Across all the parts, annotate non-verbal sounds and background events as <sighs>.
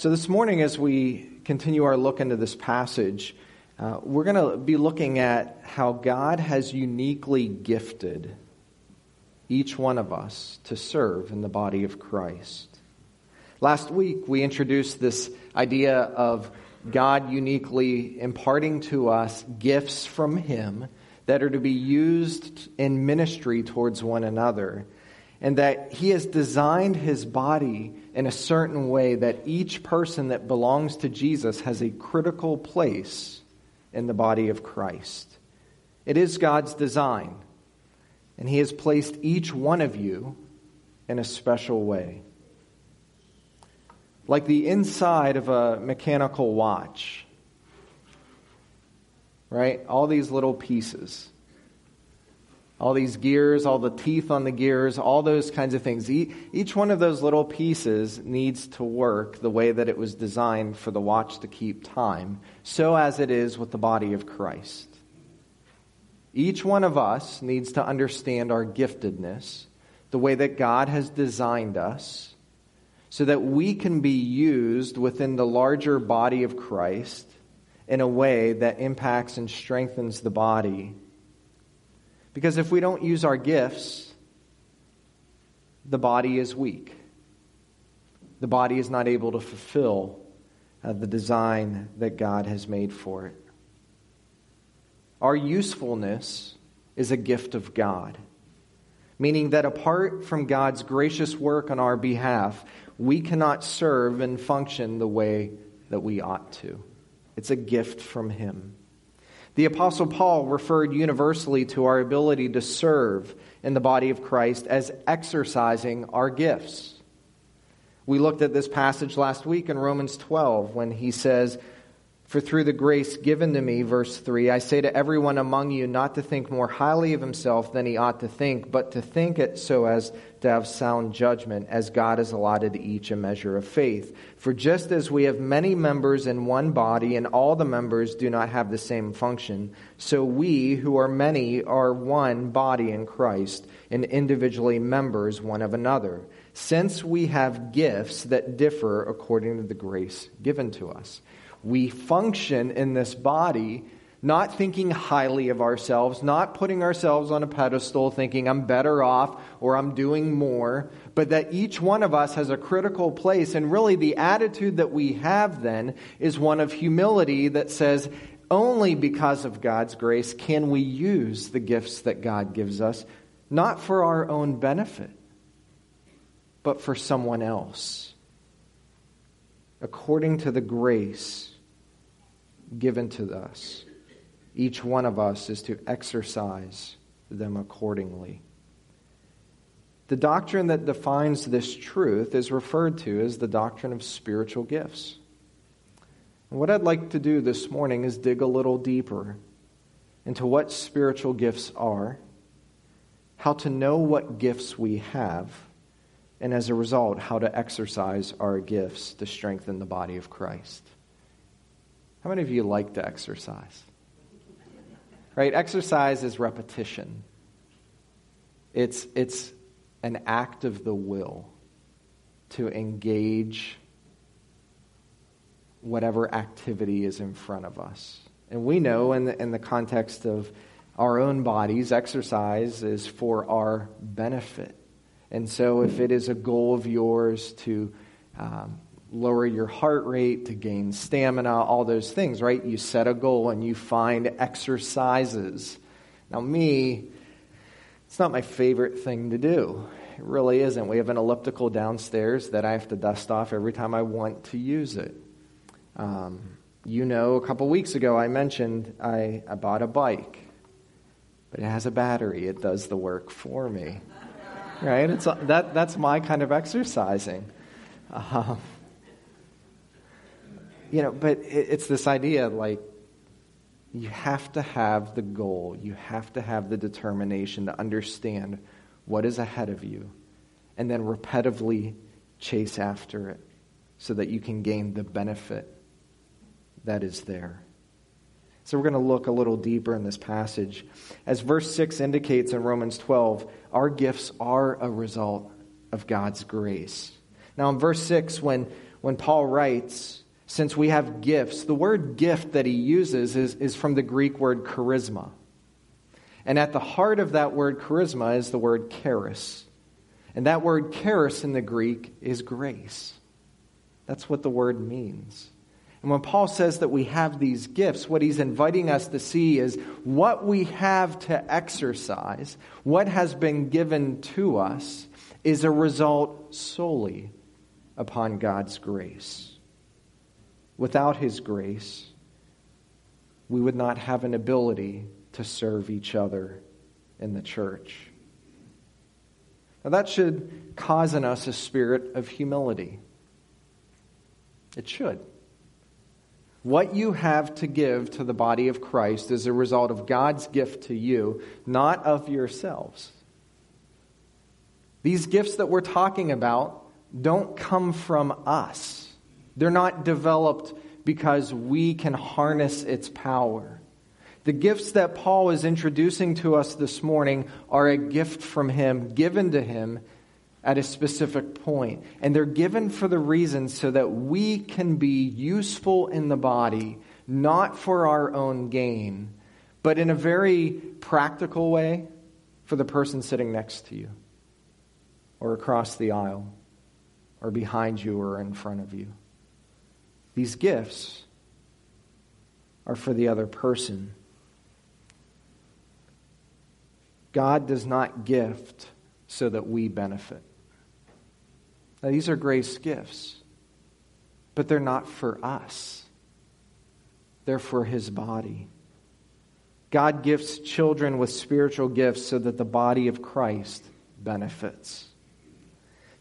So, this morning, as we continue our look into this passage, uh, we're going to be looking at how God has uniquely gifted each one of us to serve in the body of Christ. Last week, we introduced this idea of God uniquely imparting to us gifts from Him that are to be used in ministry towards one another and that he has designed his body in a certain way that each person that belongs to Jesus has a critical place in the body of Christ. It is God's design, and he has placed each one of you in a special way. Like the inside of a mechanical watch, right? All these little pieces all these gears, all the teeth on the gears, all those kinds of things. Each one of those little pieces needs to work the way that it was designed for the watch to keep time, so as it is with the body of Christ. Each one of us needs to understand our giftedness, the way that God has designed us, so that we can be used within the larger body of Christ in a way that impacts and strengthens the body because if we don't use our gifts, the body is weak. The body is not able to fulfill uh, the design that God has made for it. Our usefulness is a gift of God, meaning that apart from God's gracious work on our behalf, we cannot serve and function the way that we ought to. It's a gift from Him. The Apostle Paul referred universally to our ability to serve in the body of Christ as exercising our gifts. We looked at this passage last week in Romans 12 when he says, for through the grace given to me, verse 3, I say to everyone among you not to think more highly of himself than he ought to think, but to think it so as to have sound judgment, as God has allotted to each a measure of faith. For just as we have many members in one body, and all the members do not have the same function, so we, who are many, are one body in Christ, and individually members one of another. Since we have gifts that differ according to the grace given to us we function in this body not thinking highly of ourselves, not putting ourselves on a pedestal thinking I'm better off or I'm doing more, but that each one of us has a critical place. And really, the attitude that we have then is one of humility that says, only because of God's grace can we use the gifts that God gives us, not for our own benefit, but for someone else. According to the grace given to us. Each one of us is to exercise them accordingly. The doctrine that defines this truth is referred to as the doctrine of spiritual gifts. And what I'd like to do this morning is dig a little deeper into what spiritual gifts are, how to know what gifts we have, and as a result, how to exercise our gifts to strengthen the body of Christ. How many of you like to exercise? Right? Exercise is repetition. It's, it's an act of the will to engage whatever activity is in front of us. And we know in the, in the context of our own bodies, exercise is for our benefit. And so if it is a goal of yours to um, lower your heart rate, to gain stamina, all those things, right? You set a goal and you find exercises. Now, me, it's not my favorite thing to do. It really isn't. We have an elliptical downstairs that I have to dust off every time I want to use it. Um, you know, a couple weeks ago I mentioned I, I bought a bike, but it has a battery. It does the work for me. Right? It's, that, that's my kind of exercising. Um, you know, but it's this idea like you have to have the goal, you have to have the determination to understand what is ahead of you, and then repetitively chase after it so that you can gain the benefit that is there. So we're going to look a little deeper in this passage. As verse 6 indicates in Romans 12, our gifts are a result of God's grace. Now, in verse 6, when when Paul writes, since we have gifts, the word gift that he uses is, is from the Greek word charisma. And at the heart of that word charisma is the word charis. And that word charis in the Greek is grace. That's what the word means. And when Paul says that we have these gifts, what he's inviting us to see is what we have to exercise, what has been given to us, is a result solely upon God's grace. Without his grace, we would not have an ability to serve each other in the church. Now, that should cause in us a spirit of humility. It should. What you have to give to the body of Christ is a result of God's gift to you, not of yourselves. These gifts that we're talking about don't come from us. They're not developed because we can harness its power. The gifts that Paul is introducing to us this morning are a gift from him, given to him at a specific point. And they're given for the reason so that we can be useful in the body, not for our own gain, but in a very practical way for the person sitting next to you, or across the aisle, or behind you, or in front of you. These gifts are for the other person. God does not gift so that we benefit. Now, these are grace gifts, but they're not for us, they're for His body. God gifts children with spiritual gifts so that the body of Christ benefits.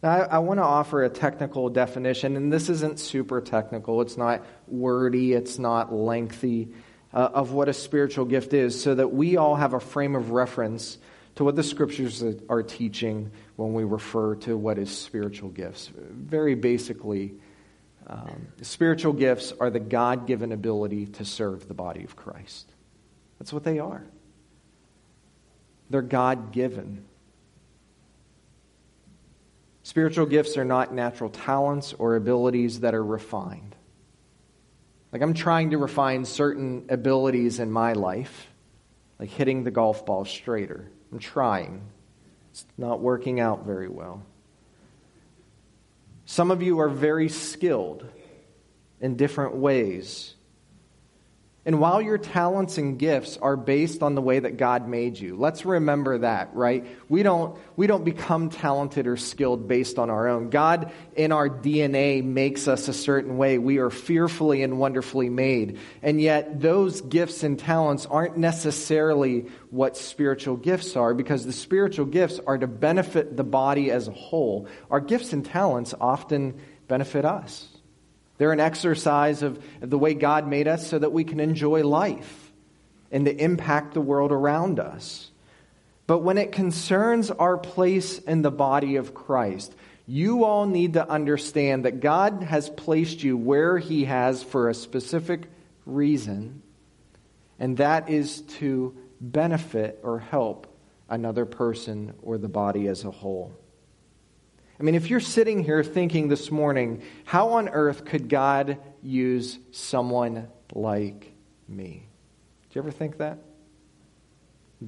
Now, I, I want to offer a technical definition, and this isn't super technical. It's not wordy, it's not lengthy, uh, of what a spiritual gift is, so that we all have a frame of reference to what the scriptures are teaching when we refer to what is spiritual gifts. Very basically, um, spiritual gifts are the God given ability to serve the body of Christ. That's what they are. They're God given. Spiritual gifts are not natural talents or abilities that are refined. Like I'm trying to refine certain abilities in my life, like hitting the golf ball straighter. I'm trying. It's not working out very well. Some of you are very skilled in different ways and while your talents and gifts are based on the way that God made you, let's remember that, right? We don't, we don't become talented or skilled based on our own. God in our DNA makes us a certain way. We are fearfully and wonderfully made. And yet those gifts and talents aren't necessarily what spiritual gifts are because the spiritual gifts are to benefit the body as a whole. Our gifts and talents often benefit us. They're an exercise of the way God made us so that we can enjoy life and to impact the world around us. But when it concerns our place in the body of Christ, you all need to understand that God has placed you where He has for a specific reason, and that is to benefit or help another person or the body as a whole. I mean, if you're sitting here thinking this morning, how on earth could God use someone like me? Do you ever think that?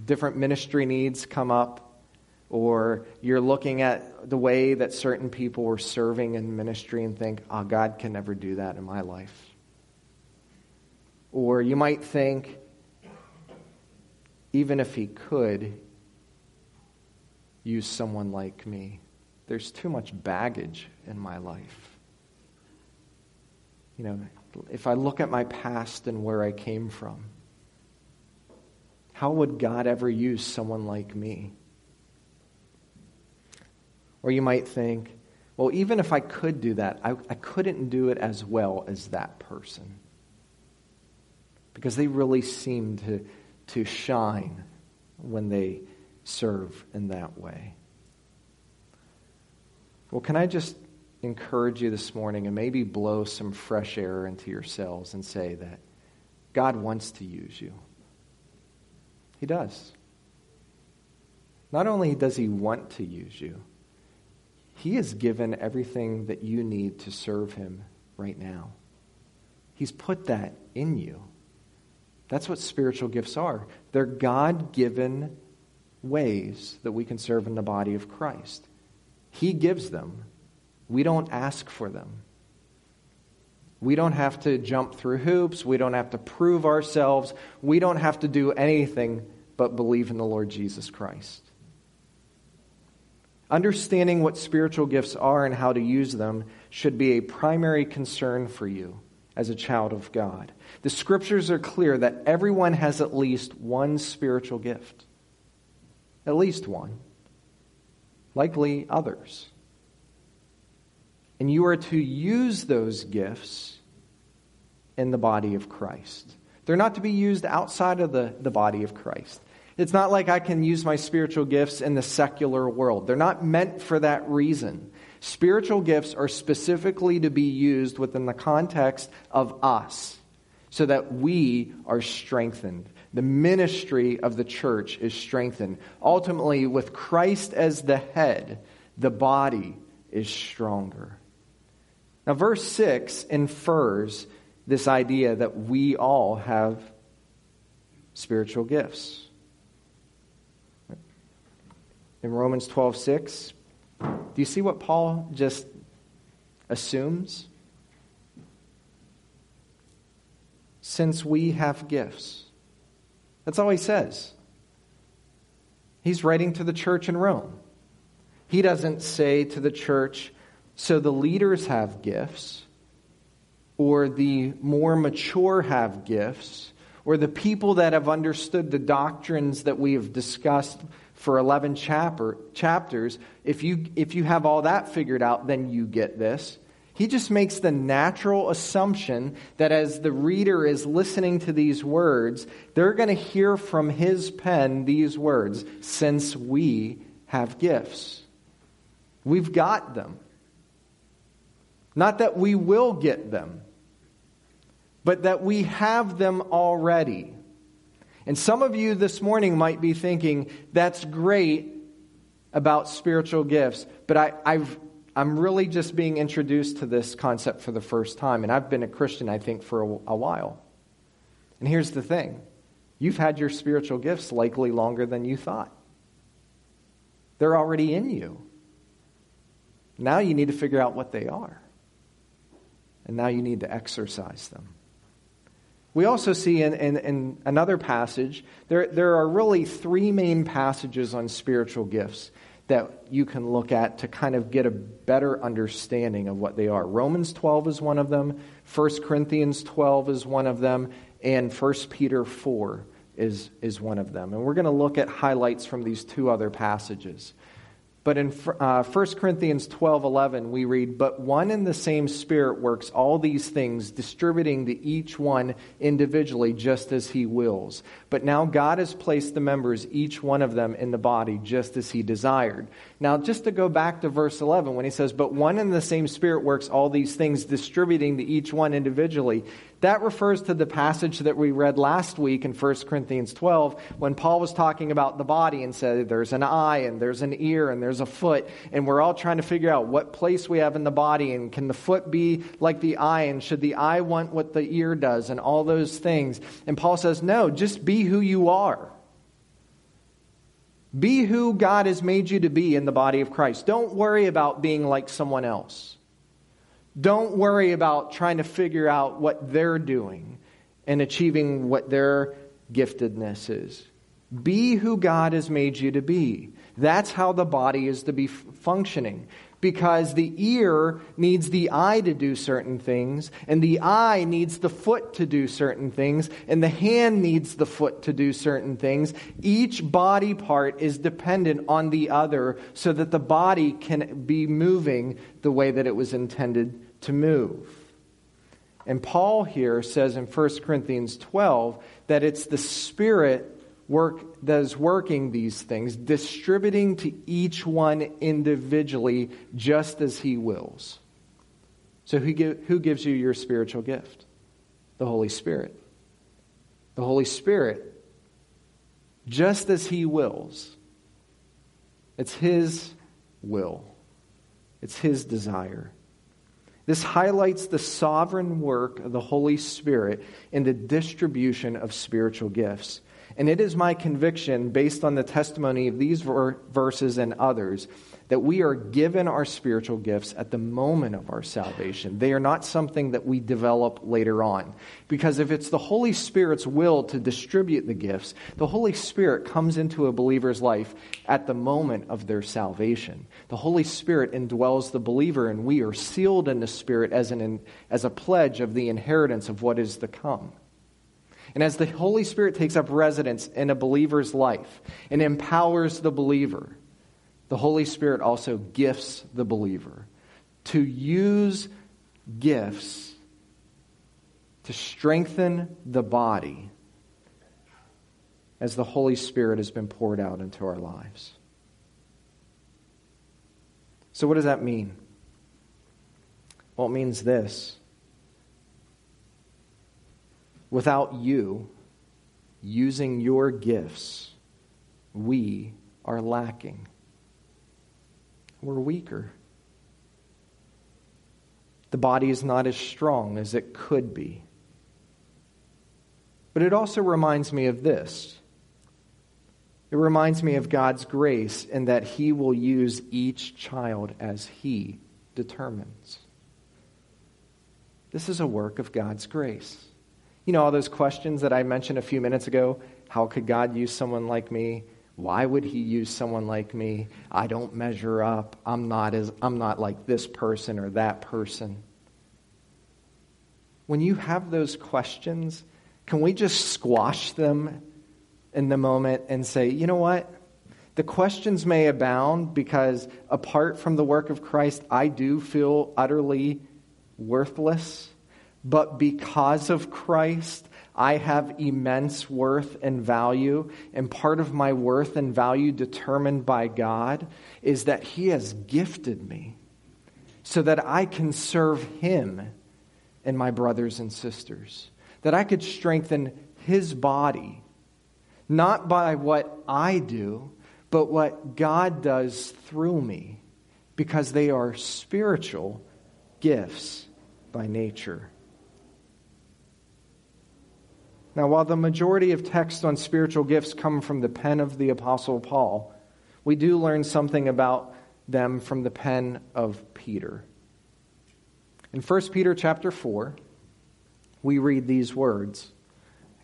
Different ministry needs come up, or you're looking at the way that certain people were serving in ministry and think, oh, God can never do that in my life. Or you might think, even if he could, use someone like me. There's too much baggage in my life. You know, if I look at my past and where I came from, how would God ever use someone like me? Or you might think, well, even if I could do that, I, I couldn't do it as well as that person. Because they really seem to, to shine when they serve in that way. Well, can I just encourage you this morning and maybe blow some fresh air into yourselves and say that God wants to use you? He does. Not only does He want to use you, He has given everything that you need to serve Him right now. He's put that in you. That's what spiritual gifts are. They're God given ways that we can serve in the body of Christ. He gives them. We don't ask for them. We don't have to jump through hoops. We don't have to prove ourselves. We don't have to do anything but believe in the Lord Jesus Christ. Understanding what spiritual gifts are and how to use them should be a primary concern for you as a child of God. The scriptures are clear that everyone has at least one spiritual gift. At least one. Likely others. And you are to use those gifts in the body of Christ. They're not to be used outside of the, the body of Christ. It's not like I can use my spiritual gifts in the secular world. They're not meant for that reason. Spiritual gifts are specifically to be used within the context of us so that we are strengthened. The ministry of the church is strengthened. Ultimately, with Christ as the head, the body is stronger. Now, verse 6 infers this idea that we all have spiritual gifts. In Romans 12 6, do you see what Paul just assumes? Since we have gifts. That's all he says. He's writing to the church in Rome. He doesn't say to the church, so the leaders have gifts, or the more mature have gifts, or the people that have understood the doctrines that we have discussed for 11 chapter, chapters, if you, if you have all that figured out, then you get this. He just makes the natural assumption that as the reader is listening to these words, they're going to hear from his pen these words, since we have gifts. We've got them. Not that we will get them, but that we have them already. And some of you this morning might be thinking, that's great about spiritual gifts, but I, I've, I'm really just being introduced to this concept for the first time. And I've been a Christian, I think, for a, a while. And here's the thing you've had your spiritual gifts likely longer than you thought, they're already in you. Now you need to figure out what they are and now you need to exercise them. We also see in, in, in, another passage, there, there are really three main passages on spiritual gifts that you can look at to kind of get a better understanding of what they are. Romans 12 is one of them, 1 Corinthians 12 is one of them, and 1 Peter 4 is, is one of them. And we're going to look at highlights from these two other passages. But in uh, 1 Corinthians 12 11, we read, But one and the same Spirit works all these things, distributing to each one individually just as he wills. But now God has placed the members, each one of them, in the body just as he desired. Now, just to go back to verse 11, when he says, But one and the same Spirit works all these things, distributing to each one individually, that refers to the passage that we read last week in 1 Corinthians 12 when Paul was talking about the body and said there's an eye and there's an ear and there's a foot, and we're all trying to figure out what place we have in the body and can the foot be like the eye and should the eye want what the ear does and all those things. And Paul says, no, just be who you are. Be who God has made you to be in the body of Christ. Don't worry about being like someone else. Don't worry about trying to figure out what they're doing and achieving what their giftedness is. Be who God has made you to be. That's how the body is to be functioning. Because the ear needs the eye to do certain things, and the eye needs the foot to do certain things, and the hand needs the foot to do certain things. Each body part is dependent on the other so that the body can be moving the way that it was intended to move. And Paul here says in 1 Corinthians 12 that it's the Spirit work that is working these things, distributing to each one individually just as he wills. So, who, give, who gives you your spiritual gift? The Holy Spirit. The Holy Spirit, just as he wills. It's his will. It's His desire. This highlights the sovereign work of the Holy Spirit in the distribution of spiritual gifts. And it is my conviction, based on the testimony of these ver- verses and others, that we are given our spiritual gifts at the moment of our salvation. They are not something that we develop later on. Because if it's the Holy Spirit's will to distribute the gifts, the Holy Spirit comes into a believer's life at the moment of their salvation. The Holy Spirit indwells the believer, and we are sealed in the Spirit as, an, as a pledge of the inheritance of what is to come. And as the Holy Spirit takes up residence in a believer's life and empowers the believer, the Holy Spirit also gifts the believer to use gifts to strengthen the body as the Holy Spirit has been poured out into our lives. So, what does that mean? Well, it means this without you using your gifts, we are lacking we're weaker. The body is not as strong as it could be. But it also reminds me of this. It reminds me of God's grace in that He will use each child as He determines. This is a work of God's grace. You know, all those questions that I mentioned a few minutes ago how could God use someone like me? Why would he use someone like me? I don't measure up. I'm not, as, I'm not like this person or that person. When you have those questions, can we just squash them in the moment and say, you know what? The questions may abound because apart from the work of Christ, I do feel utterly worthless. But because of Christ, I have immense worth and value, and part of my worth and value determined by God is that He has gifted me so that I can serve Him and my brothers and sisters, that I could strengthen His body, not by what I do, but what God does through me, because they are spiritual gifts by nature. Now, while the majority of texts on spiritual gifts come from the pen of the Apostle Paul, we do learn something about them from the pen of Peter. In 1 Peter chapter 4, we read these words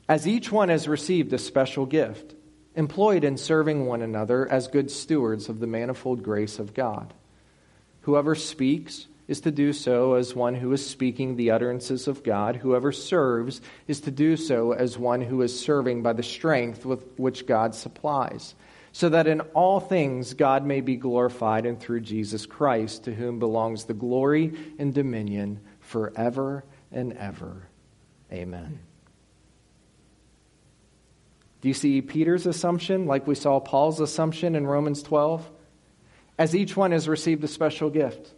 As each one has received a special gift, employed in serving one another as good stewards of the manifold grace of God. Whoever speaks, is to do so as one who is speaking the utterances of God. Whoever serves is to do so as one who is serving by the strength with which God supplies, so that in all things God may be glorified and through Jesus Christ, to whom belongs the glory and dominion forever and ever. Amen. Do you see Peter's assumption, like we saw Paul's assumption in Romans 12? As each one has received a special gift.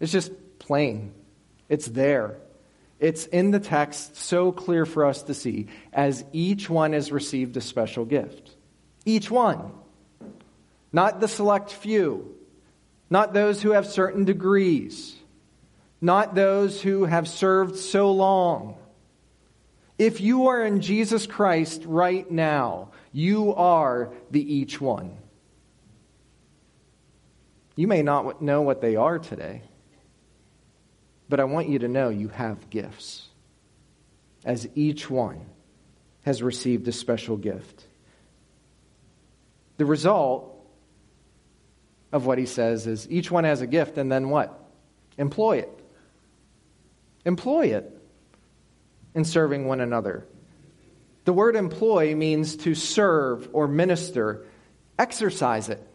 It's just plain. It's there. It's in the text, so clear for us to see, as each one has received a special gift. Each one. Not the select few. Not those who have certain degrees. Not those who have served so long. If you are in Jesus Christ right now, you are the each one. You may not know what they are today. But I want you to know you have gifts, as each one has received a special gift. The result of what he says is each one has a gift, and then what? Employ it. Employ it in serving one another. The word employ means to serve or minister. Exercise it.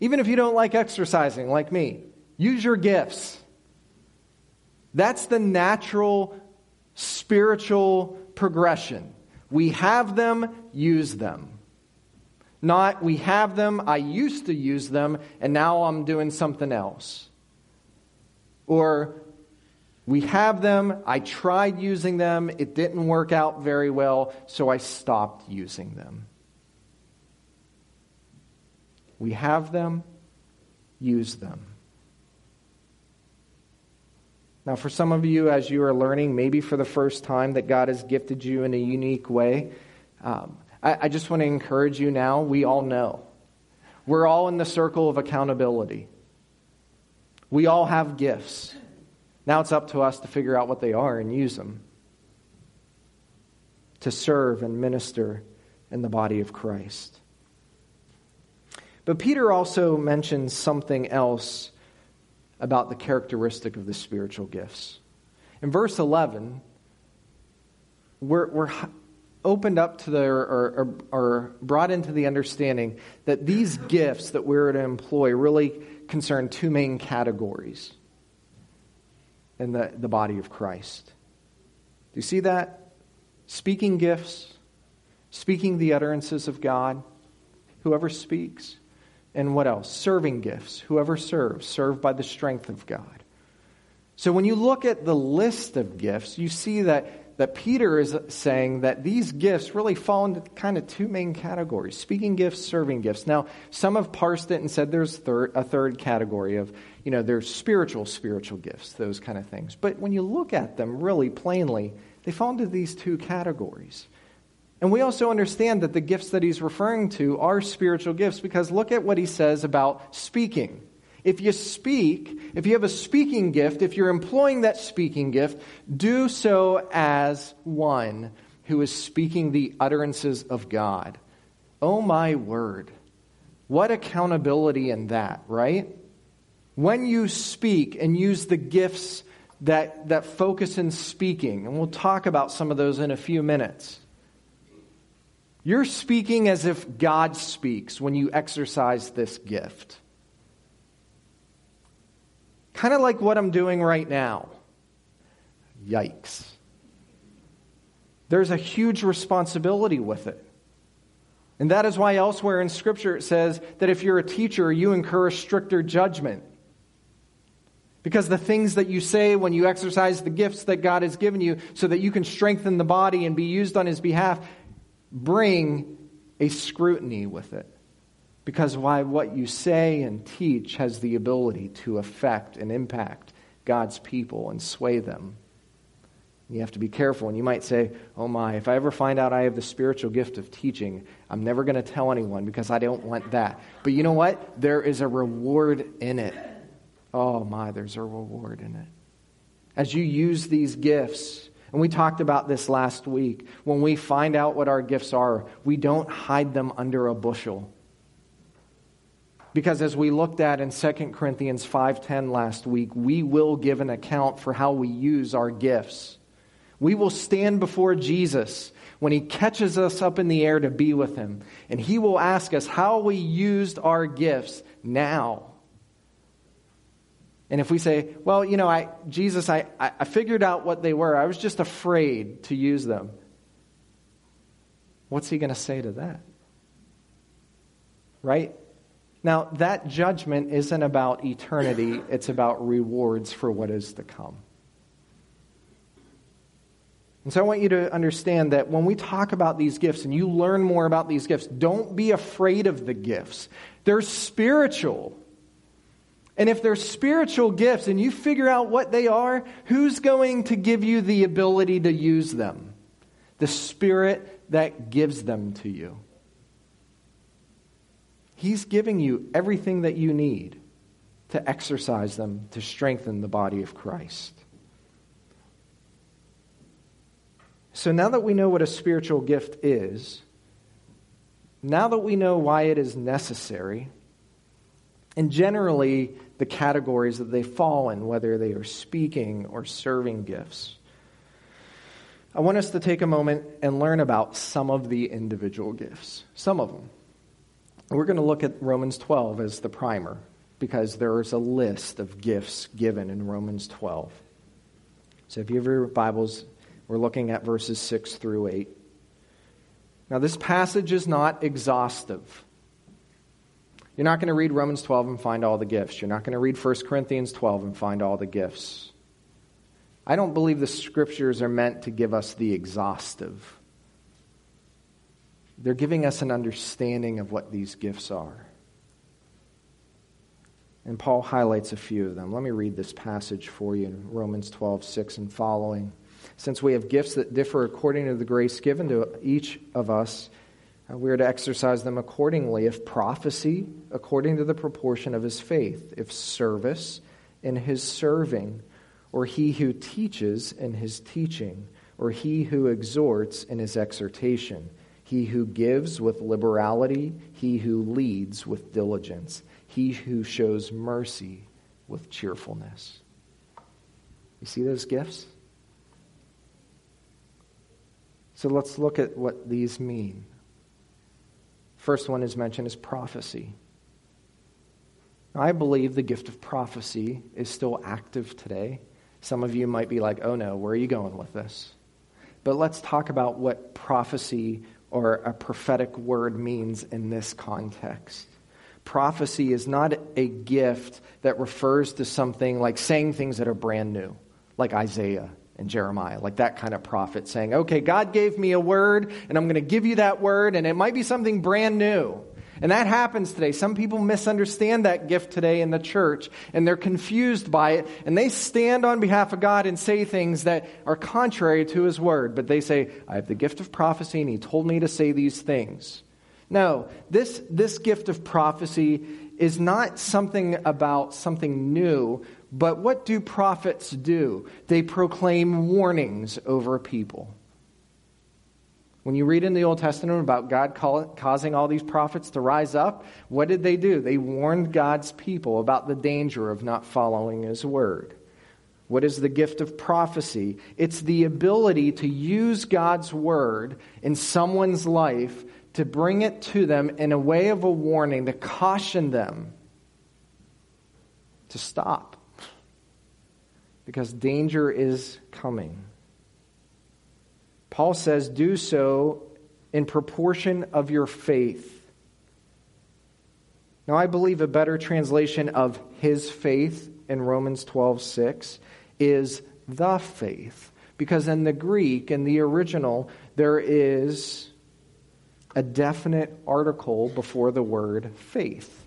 Even if you don't like exercising, like me, Use your gifts. That's the natural spiritual progression. We have them, use them. Not, we have them, I used to use them, and now I'm doing something else. Or, we have them, I tried using them, it didn't work out very well, so I stopped using them. We have them, use them. Now, for some of you, as you are learning, maybe for the first time, that God has gifted you in a unique way, um, I, I just want to encourage you now. We all know. We're all in the circle of accountability. We all have gifts. Now it's up to us to figure out what they are and use them to serve and minister in the body of Christ. But Peter also mentions something else about the characteristic of the spiritual gifts. In verse 11, we're, we're opened up to the, or, or, or brought into the understanding that these gifts that we're to employ really concern two main categories in the, the body of Christ. Do you see that? Speaking gifts, speaking the utterances of God, whoever speaks. And what else? Serving gifts. Whoever serves, serve by the strength of God. So when you look at the list of gifts, you see that, that Peter is saying that these gifts really fall into kind of two main categories speaking gifts, serving gifts. Now, some have parsed it and said there's third, a third category of, you know, there's spiritual, spiritual gifts, those kind of things. But when you look at them really plainly, they fall into these two categories. And we also understand that the gifts that he's referring to are spiritual gifts because look at what he says about speaking. If you speak, if you have a speaking gift, if you're employing that speaking gift, do so as one who is speaking the utterances of God. Oh my word. What accountability in that, right? When you speak and use the gifts that, that focus in speaking, and we'll talk about some of those in a few minutes you're speaking as if God speaks when you exercise this gift. Kind of like what I'm doing right now. Yikes. There's a huge responsibility with it. And that is why elsewhere in Scripture it says that if you're a teacher, you incur stricter judgment. Because the things that you say when you exercise the gifts that God has given you so that you can strengthen the body and be used on His behalf, bring a scrutiny with it. Because why what you say and teach has the ability to affect and impact God's people and sway them. You have to be careful. And you might say, oh my, if I ever find out I have the spiritual gift of teaching, I'm never going to tell anyone because I don't want that. But you know what? There is a reward in it. Oh my, there's a reward in it. As you use these gifts, and we talked about this last week. When we find out what our gifts are, we don't hide them under a bushel. Because as we looked at in 2 Corinthians 5:10 last week, we will give an account for how we use our gifts. We will stand before Jesus when he catches us up in the air to be with him, and he will ask us how we used our gifts now. And if we say, well, you know, I, Jesus, I, I figured out what they were, I was just afraid to use them, what's he going to say to that? Right? Now, that judgment isn't about eternity, <laughs> it's about rewards for what is to come. And so I want you to understand that when we talk about these gifts and you learn more about these gifts, don't be afraid of the gifts. They're spiritual. And if they're spiritual gifts and you figure out what they are, who's going to give you the ability to use them? The Spirit that gives them to you. He's giving you everything that you need to exercise them to strengthen the body of Christ. So now that we know what a spiritual gift is, now that we know why it is necessary, and generally the categories that they fall in, whether they are speaking or serving gifts. I want us to take a moment and learn about some of the individual gifts, some of them. We're going to look at Romans 12 as the primer because there is a list of gifts given in Romans 12. So if you have your Bibles, we're looking at verses 6 through 8. Now, this passage is not exhaustive. You're not going to read Romans 12 and find all the gifts. You're not going to read 1 Corinthians 12 and find all the gifts. I don't believe the scriptures are meant to give us the exhaustive. They're giving us an understanding of what these gifts are. And Paul highlights a few of them. Let me read this passage for you in Romans 12, 6 and following. Since we have gifts that differ according to the grace given to each of us, Uh, we are to exercise them accordingly. If prophecy, according to the proportion of his faith. If service, in his serving. Or he who teaches, in his teaching. Or he who exhorts, in his exhortation. He who gives with liberality. He who leads with diligence he who shows mercy with cheerfulness. You see those gifts? So let's look at what these mean. First one is mentioned is prophecy. I believe the gift of prophecy is still active today. Some of you might be like, oh no, where are you going with this? But let's talk about what prophecy or a prophetic word means in this context prophecy is not a gift that refers to something like saying things that are brand new, like Isaiah and Jeremiah, like that kind of prophet saying, okay, God gave me a word, and I'm going to give you that word, and it might be something brand new. And that happens today. Some people misunderstand that gift today in the church, and they're confused by it, and they stand on behalf of God and say things that are contrary to His word. But they say, I have the gift of prophecy, and He told me to say these things. No, this, this gift of prophecy is not something about something new, but what do prophets do? They proclaim warnings over people. When you read in the Old Testament about God causing all these prophets to rise up, what did they do? They warned God's people about the danger of not following his word. What is the gift of prophecy? It's the ability to use God's word in someone's life to bring it to them in a way of a warning to caution them to stop because danger is coming. Paul says, Do so in proportion of your faith. Now, I believe a better translation of his faith in Romans 12 6 is the faith. Because in the Greek, in the original, there is a definite article before the word faith.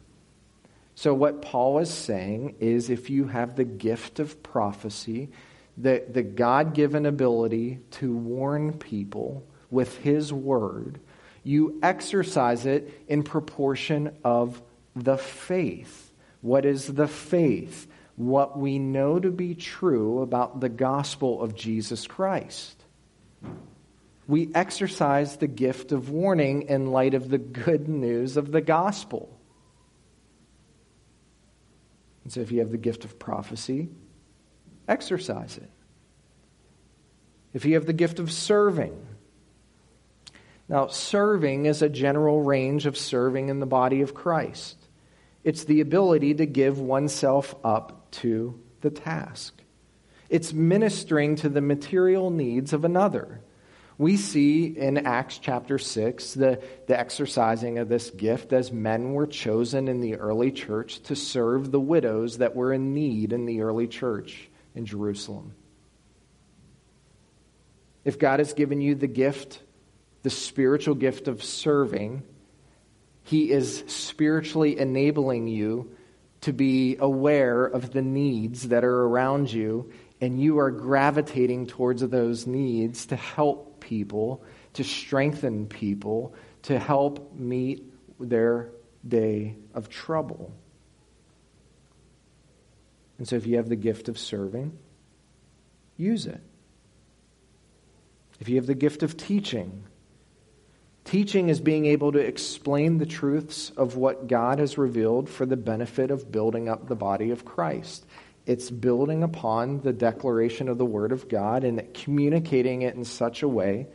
So, what Paul is saying is if you have the gift of prophecy, the, the God given ability to warn people with his word, you exercise it in proportion of the faith. What is the faith? What we know to be true about the gospel of Jesus Christ we exercise the gift of warning in light of the good news of the gospel. And so, if you have the gift of prophecy, exercise it. If you have the gift of serving, now, serving is a general range of serving in the body of Christ. It's the ability to give oneself up to the task. It's ministering to the material needs of another we see in Acts chapter 6 the, the exercising of this gift as men were chosen in the early church to serve the widows that were in need in the early church in Jerusalem. If God has given you the gift, the spiritual gift of serving, He is spiritually enabling you to be aware of the needs that are around you, and you are gravitating towards those needs to help people, to strengthen people, to help meet their day of trouble. And so, if you have the gift of serving, use it. If you have the gift of teaching, teaching is being able to explain the truths of what God has revealed for the benefit of building up the body of Christ. It's building upon the declaration of the Word of God and communicating it in such a way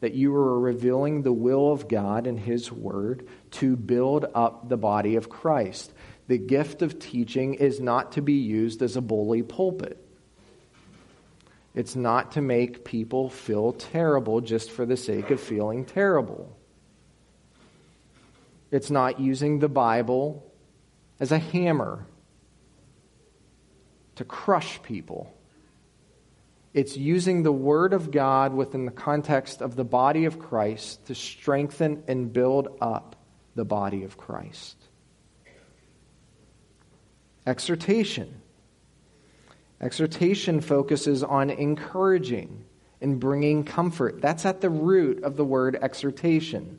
that you are revealing the will of God and His Word to build up the body of Christ. The gift of teaching is not to be used as a bully pulpit. It's not to make people feel terrible just for the sake of feeling terrible. It's not using the Bible as a hammer to crush people. It's using the Word of God within the context of the body of Christ to strengthen and build up the body of Christ. Exhortation. Exhortation focuses on encouraging and bringing comfort. That's at the root of the word exhortation.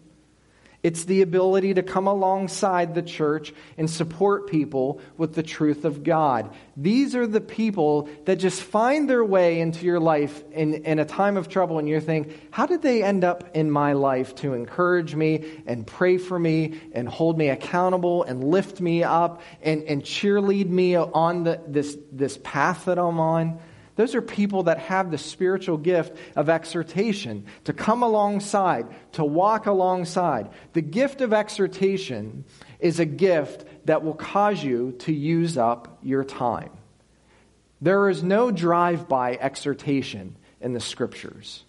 It's the ability to come alongside the church and support people with the truth of God. These are the people that just find their way into your life in, in a time of trouble, and you're thinking, how did they end up in my life to encourage me and pray for me and hold me accountable and lift me up and, and cheerlead me on the, this, this path that I'm on? Those are people that have the spiritual gift of exhortation, to come alongside, to walk alongside. The gift of exhortation is a gift that will cause you to use up your time. There is no drive by exhortation in the scriptures.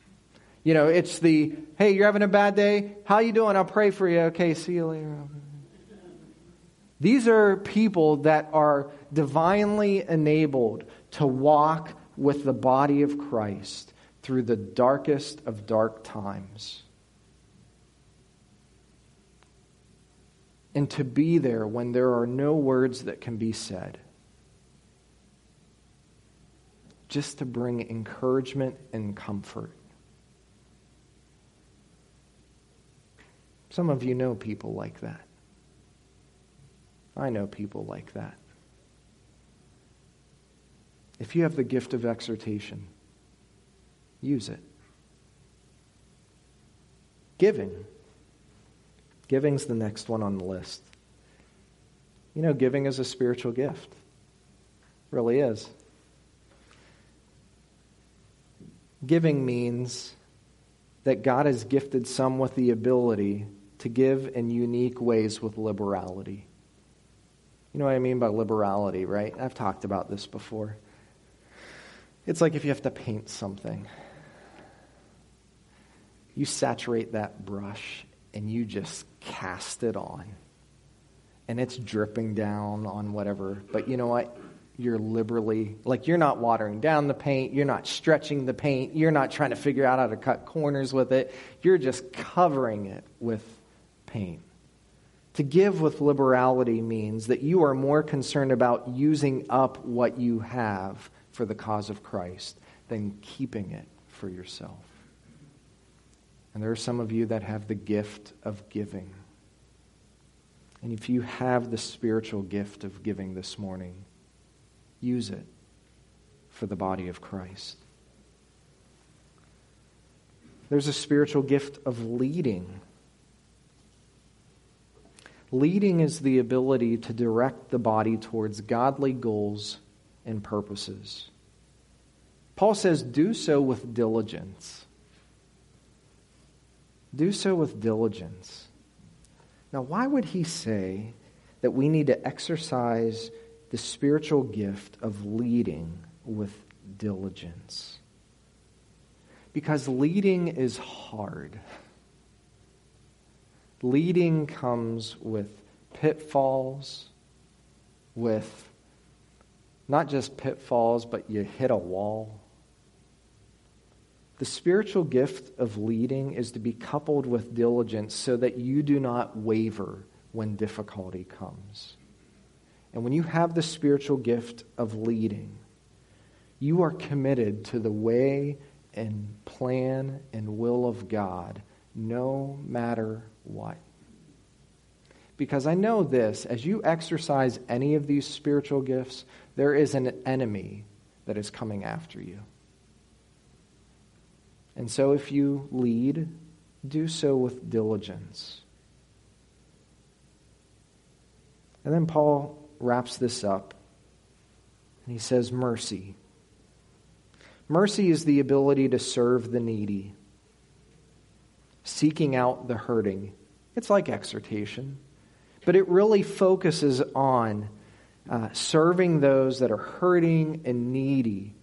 You know, it's the, hey, you're having a bad day? How you doing? I'll pray for you. Okay, see you later. These are people that are divinely enabled to walk with the body of Christ through the darkest of dark times. And to be there when there are no words that can be said. Just to bring encouragement and comfort. Some of you know people like that. I know people like that. If you have the gift of exhortation, use it. Giving. Giving's the next one on the list. You know, giving is a spiritual gift. It really is. Giving means that God has gifted some with the ability to give in unique ways with liberality. You know what I mean by liberality, right? I've talked about this before. It's like if you have to paint something. You saturate that brush and you just cast it on. And it's dripping down on whatever. But you know what? You're liberally, like, you're not watering down the paint. You're not stretching the paint. You're not trying to figure out how to cut corners with it. You're just covering it with paint. To give with liberality means that you are more concerned about using up what you have for the cause of Christ than keeping it for yourself. And there are some of you that have the gift of giving. And if you have the spiritual gift of giving this morning, use it for the body of Christ. There's a spiritual gift of leading. Leading is the ability to direct the body towards godly goals and purposes. Paul says, do so with diligence. Do so with diligence. Now, why would he say that we need to exercise the spiritual gift of leading with diligence? Because leading is hard. Leading comes with pitfalls, with not just pitfalls, but you hit a wall. The spiritual gift of leading is to be coupled with diligence so that you do not waver when difficulty comes. And when you have the spiritual gift of leading, you are committed to the way and plan and will of God no matter what. Because I know this as you exercise any of these spiritual gifts, there is an enemy that is coming after you. And so if you lead, do so with diligence. And then Paul wraps this up and he says, Mercy. Mercy is the ability to serve the needy, seeking out the hurting. It's like exhortation, but it really focuses on uh, serving those that are hurting and needy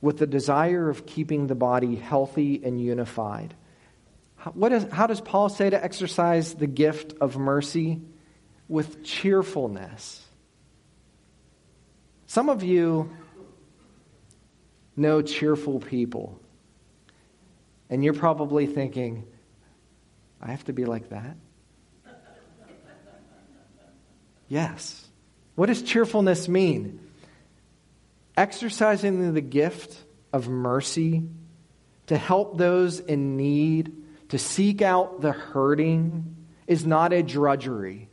with the desire of keeping the body healthy and unified. How, what is, how does Paul say to exercise the gift of mercy? With cheerfulness. Some of you know cheerful people, and you're probably thinking, I have to be like that? <laughs> yes. What does cheerfulness mean? Exercising the gift of mercy to help those in need, to seek out the hurting, is not a drudgery.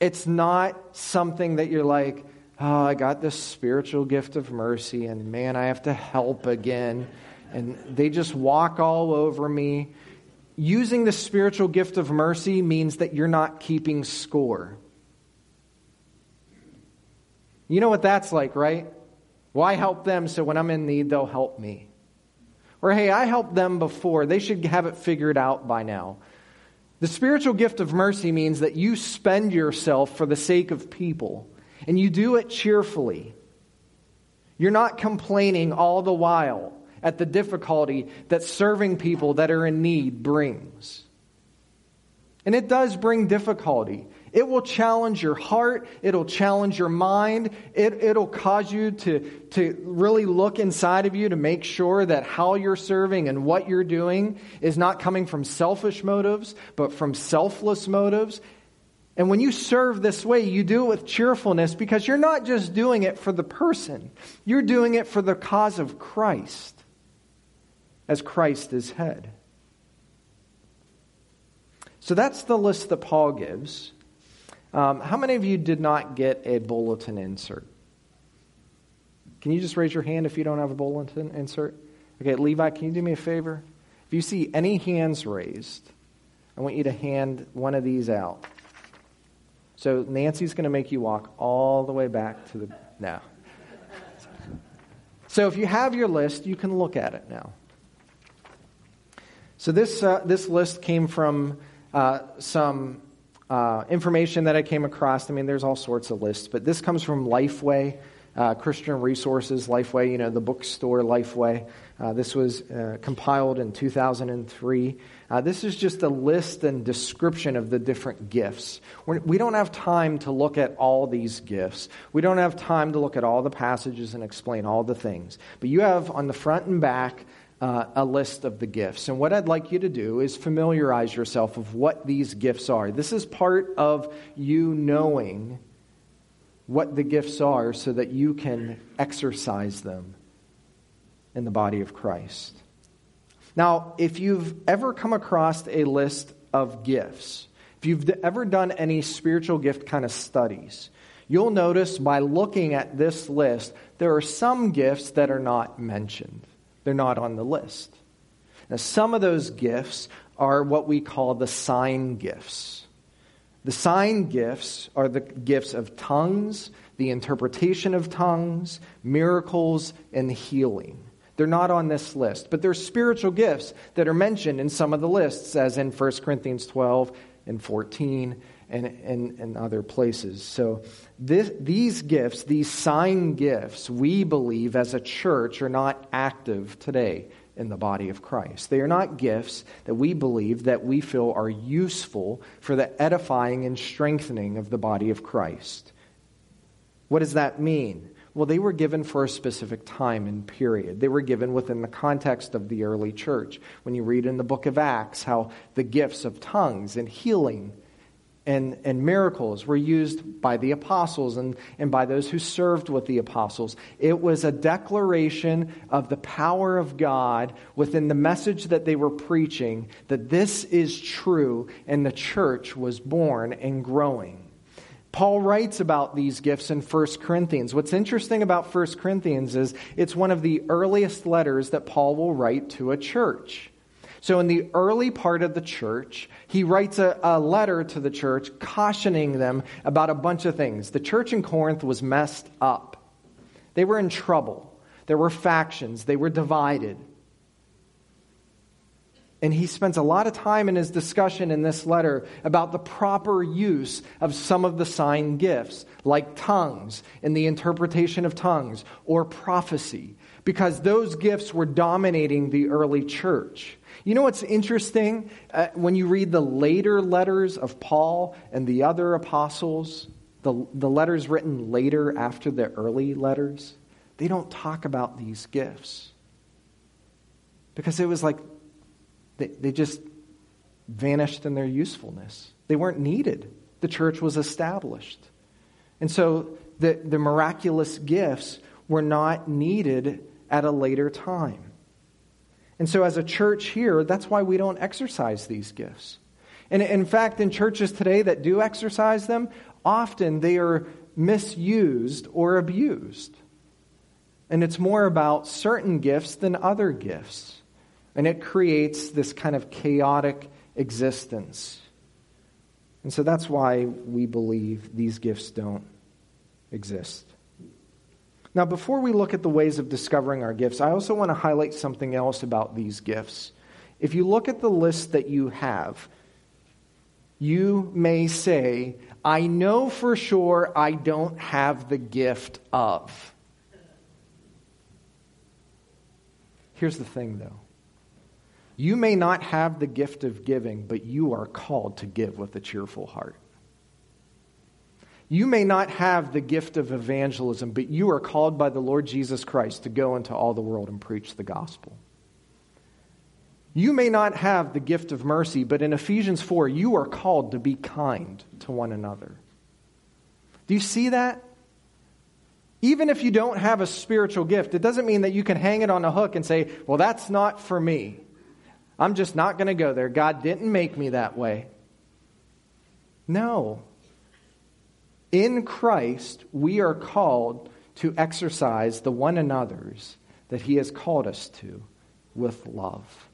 It's not something that you're like, oh, I got this spiritual gift of mercy, and man, I have to help again. And they just walk all over me. Using the spiritual gift of mercy means that you're not keeping score. You know what that's like, right? Why help them so when I'm in need, they'll help me? Or, hey, I helped them before. They should have it figured out by now. The spiritual gift of mercy means that you spend yourself for the sake of people, and you do it cheerfully. You're not complaining all the while at the difficulty that serving people that are in need brings. And it does bring difficulty. It will challenge your heart. It'll challenge your mind. It, it'll cause you to, to really look inside of you to make sure that how you're serving and what you're doing is not coming from selfish motives, but from selfless motives. And when you serve this way, you do it with cheerfulness because you're not just doing it for the person, you're doing it for the cause of Christ, as Christ is head. So that's the list that Paul gives. Um, how many of you did not get a bulletin insert? Can you just raise your hand if you don't have a bulletin insert? Okay, Levi, can you do me a favor? If you see any hands raised, I want you to hand one of these out. So Nancy's going to make you walk all the way back to the. No. So if you have your list, you can look at it now. So this, uh, this list came from uh, some uh, information that I came across. I mean, there's all sorts of lists, but this comes from Lifeway, uh, Christian Resources, Lifeway, you know, the bookstore Lifeway. Uh, this was uh, compiled in 2003. Uh, this is just a list and description of the different gifts. We're, we do not have time to look at all these gifts. We don't have time to look at all the passages and explain all the things. But you have on the front and back uh, a list of the gifts. And what I'd like you to do is familiarize yourself of what these gifts are. This is part of you knowing what the gifts are so that you can exercise them in the body of Christ. Now, if you've ever come across a list of gifts, if you've ever done any spiritual gift kind of studies, you'll notice by looking at this list, there are some gifts that are not mentioned. They're not on the list. Now, some of those gifts are what we call the sign gifts. The sign gifts are the gifts of tongues, the interpretation of tongues, miracles, and healing. They're not on this list, but they're spiritual gifts that are mentioned in some of the lists, as in 1 Corinthians 12 and 14 and, and, and other places. So this, these gifts, these sign gifts, we believe as a church are not active today in the body of Christ. They are not gifts that we believe that we feel are useful for the edifying and strengthening of the body of Christ. What does that mean? Well, they were given for a specific time and period. They were given within the context of the early church. When you read in the book of Acts how the gifts of tongues and healing and, and miracles were used by the apostles and, and by those who served with the apostles. It was a declaration of the power of God within the message that they were preaching that this is true, and the church was born and growing. Paul writes about these gifts in 1 Corinthians. What's interesting about 1 Corinthians is it's one of the earliest letters that Paul will write to a church. So, in the early part of the church, he writes a, a, letter to the church cautioning them about a bunch of things. The church in Corinth was messed up, they were in trouble, there were factions, they were divided. And he spends a lot of time in his discussion in this letter about the proper use of some of the sign gifts, like tongues and the interpretation of tongues, or prophecy, because those gifts were dominating the early church. You know what's interesting? Uh, when you read the later letters of Paul and the other apostles, the, the letters written later after the early letters, they don't talk about these gifts. Because it was like they, they just vanished in their usefulness. They weren't needed. The church was established. And so the, the miraculous gifts were not needed at a later time. And so, as a church here, that's why we don't exercise these gifts. And in fact, in churches today that do exercise them, often they are misused or abused. And it's more about certain gifts than other gifts. And it creates this kind of chaotic existence. And so that's why we believe these gifts don't exist. Now, before we look at the ways of discovering our gifts, I also want to highlight something else about these gifts. If you look at the list that you have, you may say, I know for sure I don't have the gift of. Here's the thing, though. You may not have the gift of giving, but you are called to give with a cheerful heart. You may not have the gift of evangelism, but you are called by the Lord Jesus Christ to go into all the world and preach the gospel. You may not have the gift of mercy, but in Ephesians 4, you are called to be kind to one another. Do you see that? Even if you don't have a spiritual gift, it doesn't mean that you can hang it on a hook and say, well, that's not for me. I'm just not going to go there. God didn't make me that way. No. In Christ, we are called to exercise the one another's that He has called us to with love.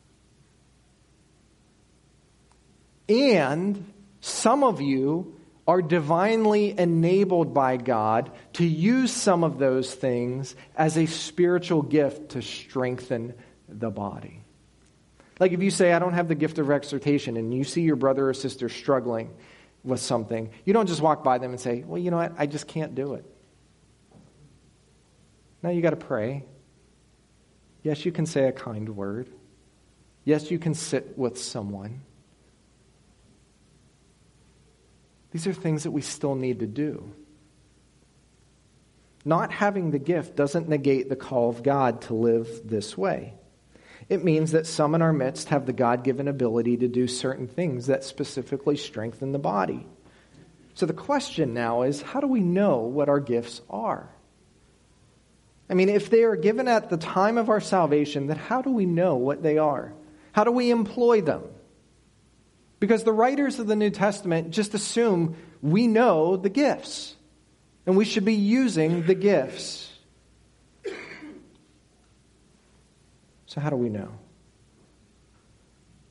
And some of you are divinely enabled by God to use some of those things as a spiritual gift to strengthen the body. Like if you say, I don't have the gift of exhortation, and you see your brother or sister struggling, with something, you don't just walk by them and say, Well, you know what? I just can't do it. Now you got to pray. Yes, you can say a kind word. Yes, you can sit with someone. These are things that we still need to do. Not having the gift doesn't negate the call of God to live this way. It means that some in our midst have the God given ability to do certain things that specifically strengthen the body. So the question now is how do we know what our gifts are? I mean, if they are given at the time of our salvation, then how do we know what they are? How do we employ them? Because the writers of the New Testament just assume we know the gifts, and we should be using the gifts. So, how do we know?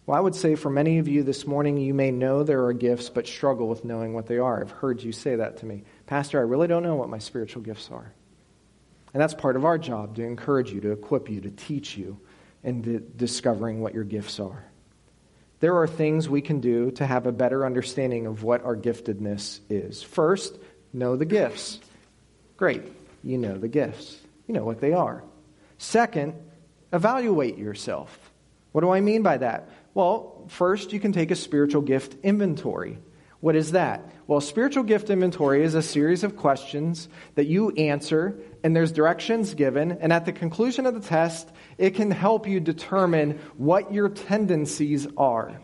Well, I would say for many of you this morning, you may know there are gifts, but struggle with knowing what they are. I've heard you say that to me. Pastor, I really don't know what my spiritual gifts are. And that's part of our job to encourage you, to equip you, to teach you in discovering what your gifts are. There are things we can do to have a better understanding of what our giftedness is. First, know the gifts. Great, you know the gifts, you know what they are. Second, evaluate yourself. What do I mean by that? Well, first, you can take a spiritual gift inventory. What is that? Well, spiritual gift inventory is a series of questions that you answer, and there's directions given, and at the conclusion of the test, it can help you determine what your tendencies are.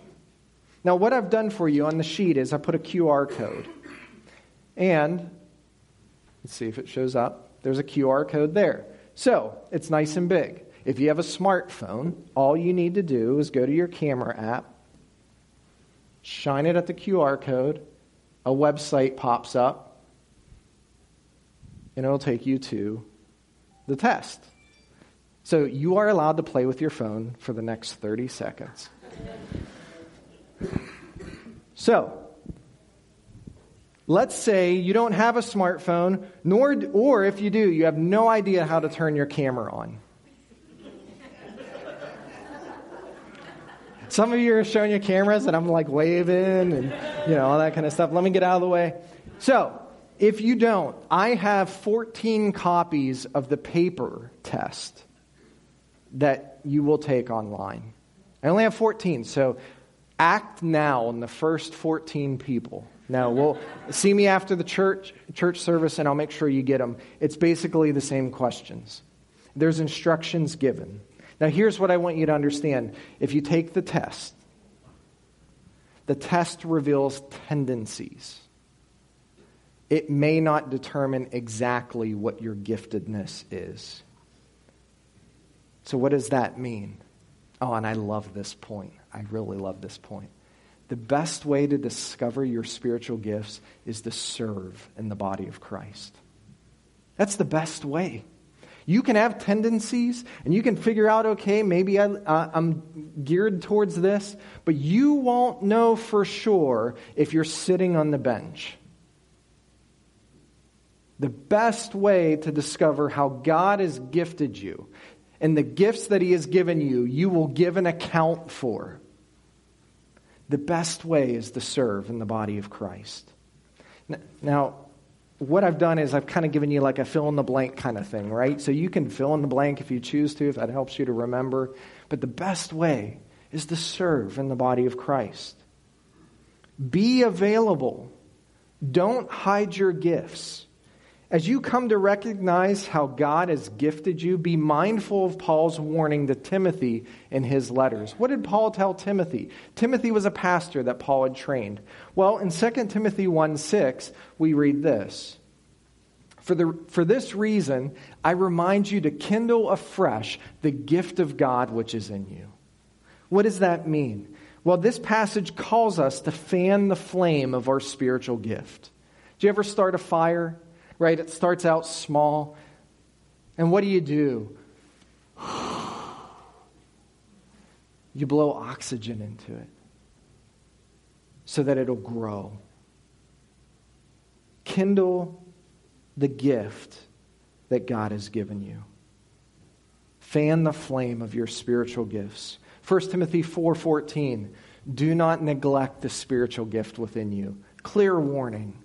Now, what I've done for you on the sheet is I put a QR code. And let's see if it shows up. There's a QR code there. So it's nice and big. If you have a smartphone, all you need to do is go to your camera app, shine it at the QR code, a website pops up, and it'll take you to the test. So you are allowed to play with your phone for the next 30 seconds. So, let's say you don't have a smartphone, nor, or if you do, you have no idea how to turn your camera on. Some of you are showing your cameras, and I'm like waving and you know all that kind of stuff. Let me get out of the way. So, if you don't, I have 14 copies of the paper test that you will take online. I only have 14, so act now on the first 14 people. Now, we'll see me after the church church service, and I'll make sure you get them. It's basically the same questions. There's instructions given. Now, here's what I want you to understand. If you take the test, the test reveals tendencies. it may not determine exactly what your giftedness is. So, what does that mean? Oh, and I love this point. I really love this point. The best way to discover your spiritual gifts is to serve in the body of Christ. That's the best way. You can have tendencies and you can figure out, okay, maybe I, uh, am geared towards this, but you won't know for sure if you're sitting on the bench. The best way to discover how God has gifted you and the gifts that He has given you, you will give an account for. The best way is to serve in the body of Christ. Now, what I've done is I've kind of given you like a fill in the blank kind of thing, right? So you can fill in the blank if you choose to, if that helps you to remember. But the best way is to serve in the body of Christ. Be available. Don't hide your gifts. As you come to recognize how God has gifted you, be mindful of Paul's warning to Timothy in his letters. What did Paul tell Timothy? Timothy was a pastor that Paul had trained. Well, in 2 Timothy 1 6, we read this. For, the, for this reason, I remind you to kindle afresh the gift of God which is in you. What does that mean? Well, this passage calls us to fan the flame of our spiritual gift. Do you ever start a fire? Right? It starts out small. And what do you do? <sighs> You blow oxygen into it so that it'll grow. Kindle the gift that God has given you. Fan the flame of your spiritual gifts. 1 Timothy 4:14 Do not neglect the spiritual gift within you. Clear warning.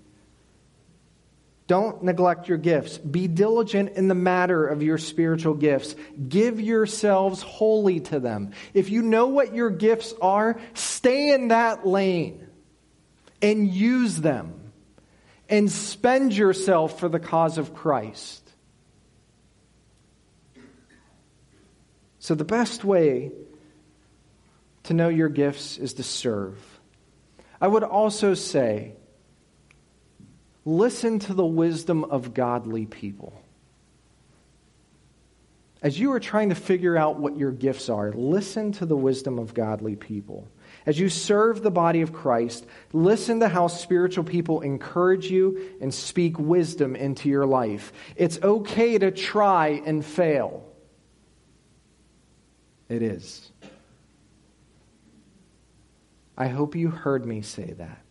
Don't neglect your gifts. Be diligent in the matter of your spiritual gifts. Give yourselves wholly to them. If you know what your gifts are, stay in that lane and use them and spend yourself for the cause of Christ. So, the best way to know your gifts is to serve. I would also say, listen to the wisdom of godly people. As you are trying to figure out what your gifts are, listen to the wisdom of godly people. As you serve the body of Christ, listen to how spiritual people encourage you and speak wisdom into your life. It's okay to try and fail. It is. I hope you heard me say that.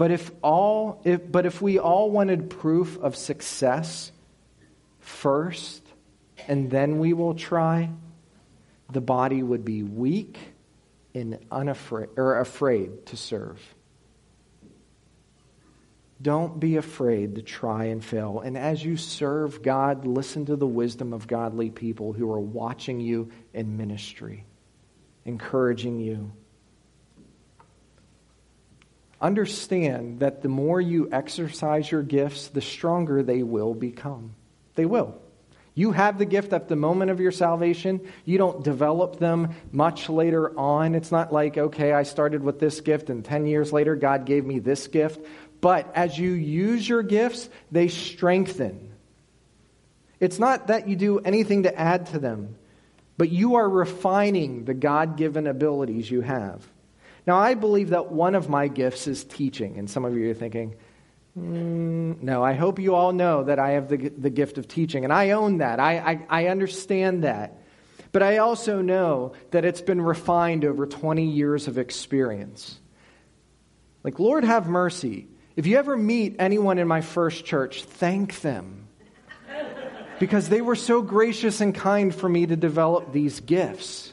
But if all if, but if we all wanted proof of success first and then we will try, the body would be weak and unafraid or afraid to serve. Don't be afraid to try and fail. And as you serve God, listen to the wisdom of godly people who are watching you in ministry, encouraging you understand that the more you exercise your gifts, the stronger they will become. They will. You have the gift at the moment of your salvation. You don't develop them much later on. It's not like, okay, I started with this gift and 10 years later God gave me this gift. But as you use your gifts, they strengthen. It's not that you do anything to add to them, but you are refining the God given abilities you have. Now, I believe that one of my gifts is teaching, and some of you are thinking, mm, no, I hope you all know that I have the, the gift of teaching, and I own that. I, I, I understand that. But I also know that it's been refined over 20 years of experience. Like, Lord, have mercy. If you ever meet anyone in my first church, thank them. Because they were so gracious and kind for me to develop these gifts.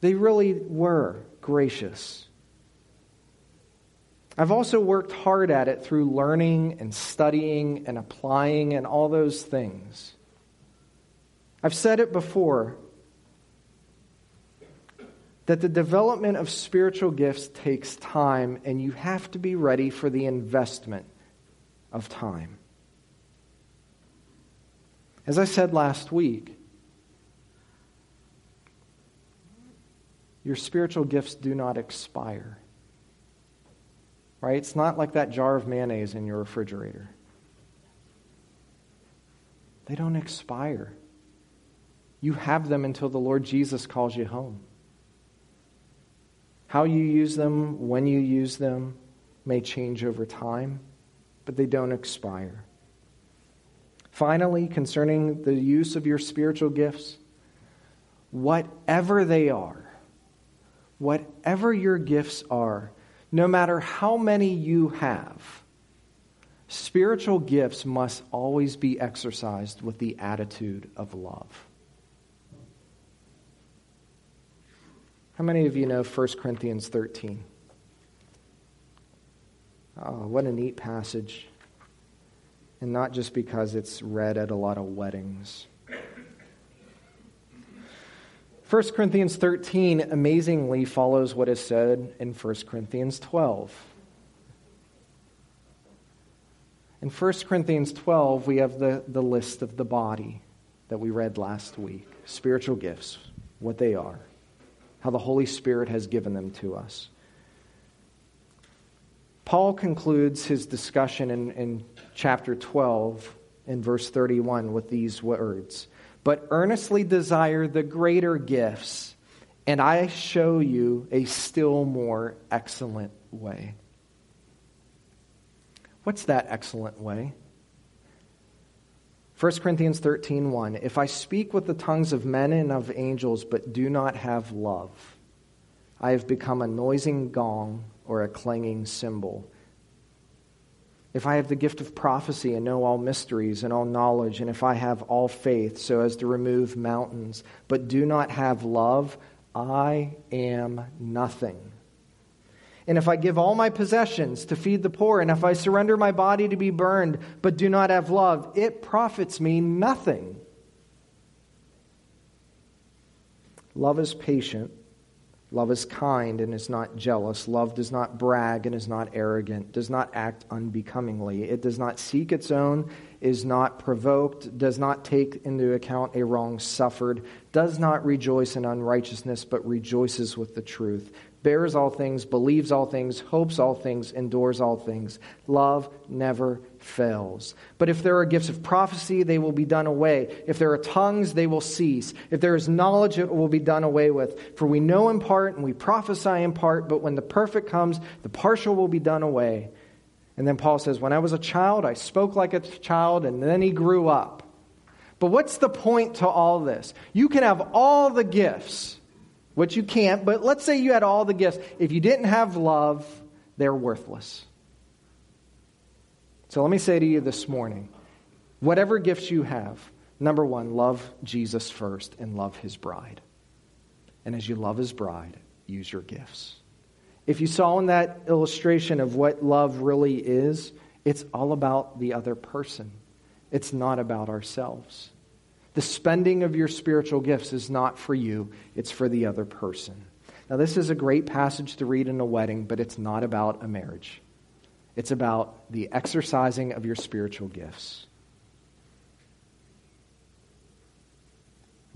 They really were gracious. I've also worked hard at it through learning and studying and applying and all those things. I've said it before that the development of spiritual gifts takes time, and you have to be ready for the investment of time. As I said last week, Your spiritual gifts do not expire. right? It's not like that jar of mayonnaise in your refrigerator. They don't expire. You have them until the Lord Jesus calls you home. How you use them, when you use them, may change over time, but they don't expire. Finally, concerning the use of your spiritual gifts, whatever they are, whatever your gifts are, no matter how many you have, spiritual gifts must always be exercised with the attitude of love. How many of you know 1 Corinthians 13? Oh, what a neat passage. And not just because it's read at a lot of weddings. 1 Corinthians 13 amazingly follows what is said in 1 Corinthians 12. In 1 Corinthians 12, we have the, the list of the body that we read last week spiritual gifts, what they are, how the Holy Spirit has given them to us. Paul concludes his discussion in, in chapter 12 in verse 31 with these words But earnestly desire the greater gifts, and I show you a still more excellent way. What's that excellent way? 1 Corinthians 13 1. If I speak with the tongues of men and of angels, but do not have love, I have become a noising gong or a clanging cymbal. If I have the gift of prophecy and know all mysteries and all knowledge, and if I have all faith so as to remove mountains, but do not have love, I am nothing. And if I give all my possessions to feed the poor, and if I surrender my body to be burned, but do not have love, it profits me nothing. Love is patient. Love is kind and is not jealous. Love does not brag and is not arrogant, does not act unbecomingly. It does not seek its own, is not provoked, does not take into account a wrong suffered, does not rejoice in unrighteousness, but rejoices with the truth bears all things, believes all things, hopes all things, endures all things. Love never fails. But if there are gifts of prophecy, they will be done away. If there are tongues, they will cease. If there is knowledge, it will be done away with. For we know in part and we prophesy in part, but when the perfect comes, the partial will be done away. And then Paul says, When I was a child, I spoke like a child, and then he grew up. But what's the point to all this? You can have all the gifts which you can't, but let's say you had all the gifts. If you didn't have love, they're worthless. So let me say to you this morning whatever gifts you have, number one, love Jesus first and love his bride. And as you love his bride, use your gifts. If you saw in that illustration of what love really is, it's all about the other person. It's not about ourselves. The spending of your spiritual gifts is not for you, it's for the other person. Now, this is a great passage to read in a wedding, but it's not about a marriage. It's about the exercising of your spiritual gifts.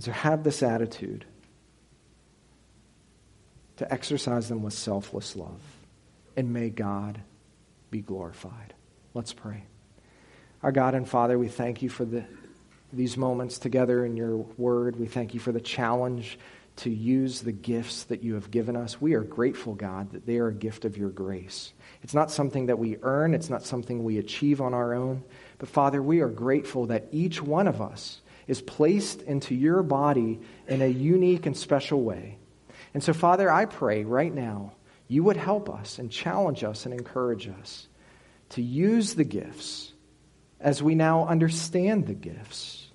So have this attitude to exercise them with selfless love. And may God be glorified. Let's pray. Our God and Father, we thank you for the these moments together in your word. We thank you for the challenge to use the gifts that you have given us. We are grateful, God, that they are a gift of your grace. It's not something that we earn, it's not something we achieve on our own. But Father, we are grateful that each one of us is placed into your body in a unique and special way. And so, Father, I pray right now you would help us and challenge us and encourage us to use the gifts as we now understand the gifts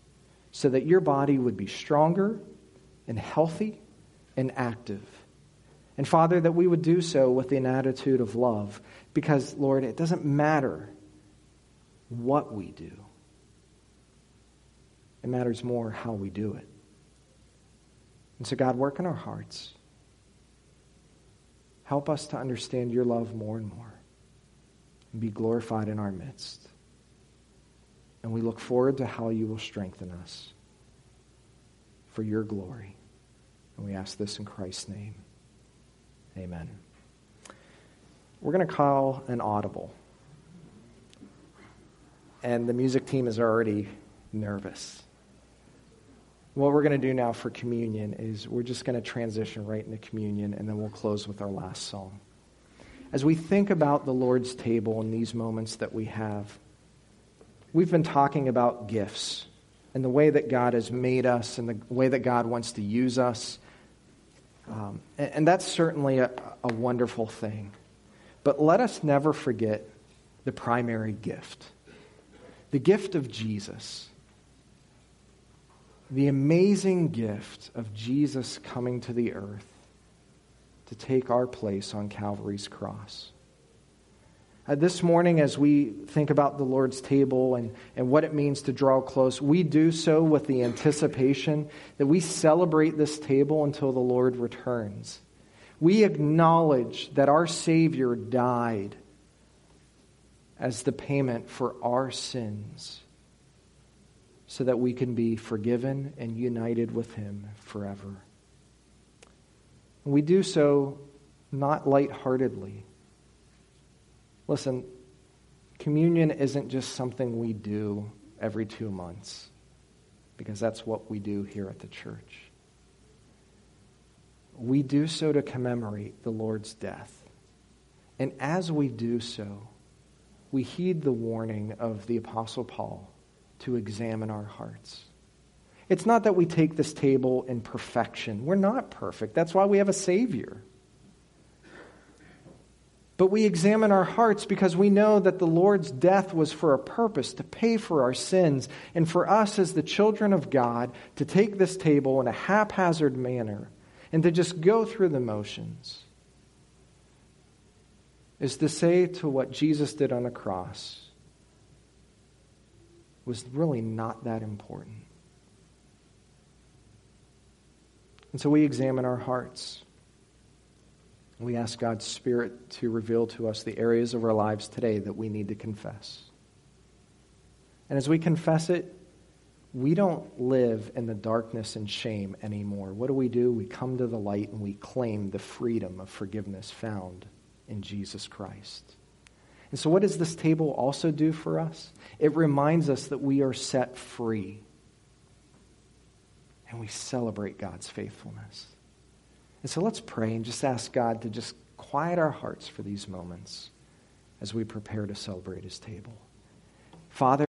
so that your body would be stronger and healthy and active. And Father, that we would do so with an attitude of love, because, Lord, it doesn't matter what we do, it matters more how we do it. And so, God, work in our hearts. Help us to understand your love more and more and be glorified in our midst. And we look forward to how you will strengthen us for your glory. And we ask this in Christ's name. Amen. we're going to call an audible. And the music team is already nervous. What we're going to do now for communion is we're just going to transition right into communion, and then we'll close with our last song. As we think about the Lord's table in these moments that we have, we've been talking about gifts and the way that God has made us and the way that God wants to use us. Um, and, and that's certainly a, a wonderful thing. But let us never forget the primary gift the gift of Jesus the amazing gift of Jesus coming to the earth to take our place on Calvary's cross. Uh, this morning, as we think about the Lord's table and, and what it means to draw close, we do so with the anticipation that we celebrate this table until the Lord returns. We acknowledge that our Savior died as the payment for our sins so that we can be forgiven and united with Him forever. We do so not lightheartedly. Listen, communion isn't just something we do every two months, because that's what we do here at the church. We do so to commemorate the Lord's death. And as we do so, we heed the warning of the Apostle Paul to examine our hearts. It's not that we take this table in perfection. We're not perfect. That's why we have a Savior. But we examine our hearts because we know that the Lord's death was for a purpose, to pay for our sins, and for us as the children of God to take this table in a haphazard manner and to just go through the motions is to say to what Jesus did on the cross was really not that important. And so we examine our hearts. We ask God's Spirit to reveal to us the areas of our lives today that we need to confess. And as we confess it, we don't live in the darkness and shame anymore. What do we do? We come to the light and we claim the freedom of forgiveness found in Jesus Christ. And so, what does this table also do for us? It reminds us that we are set free. And we celebrate God's faithfulness. And so, let's pray and just ask God to just quiet our hearts for these moments as we prepare to celebrate his table. Father,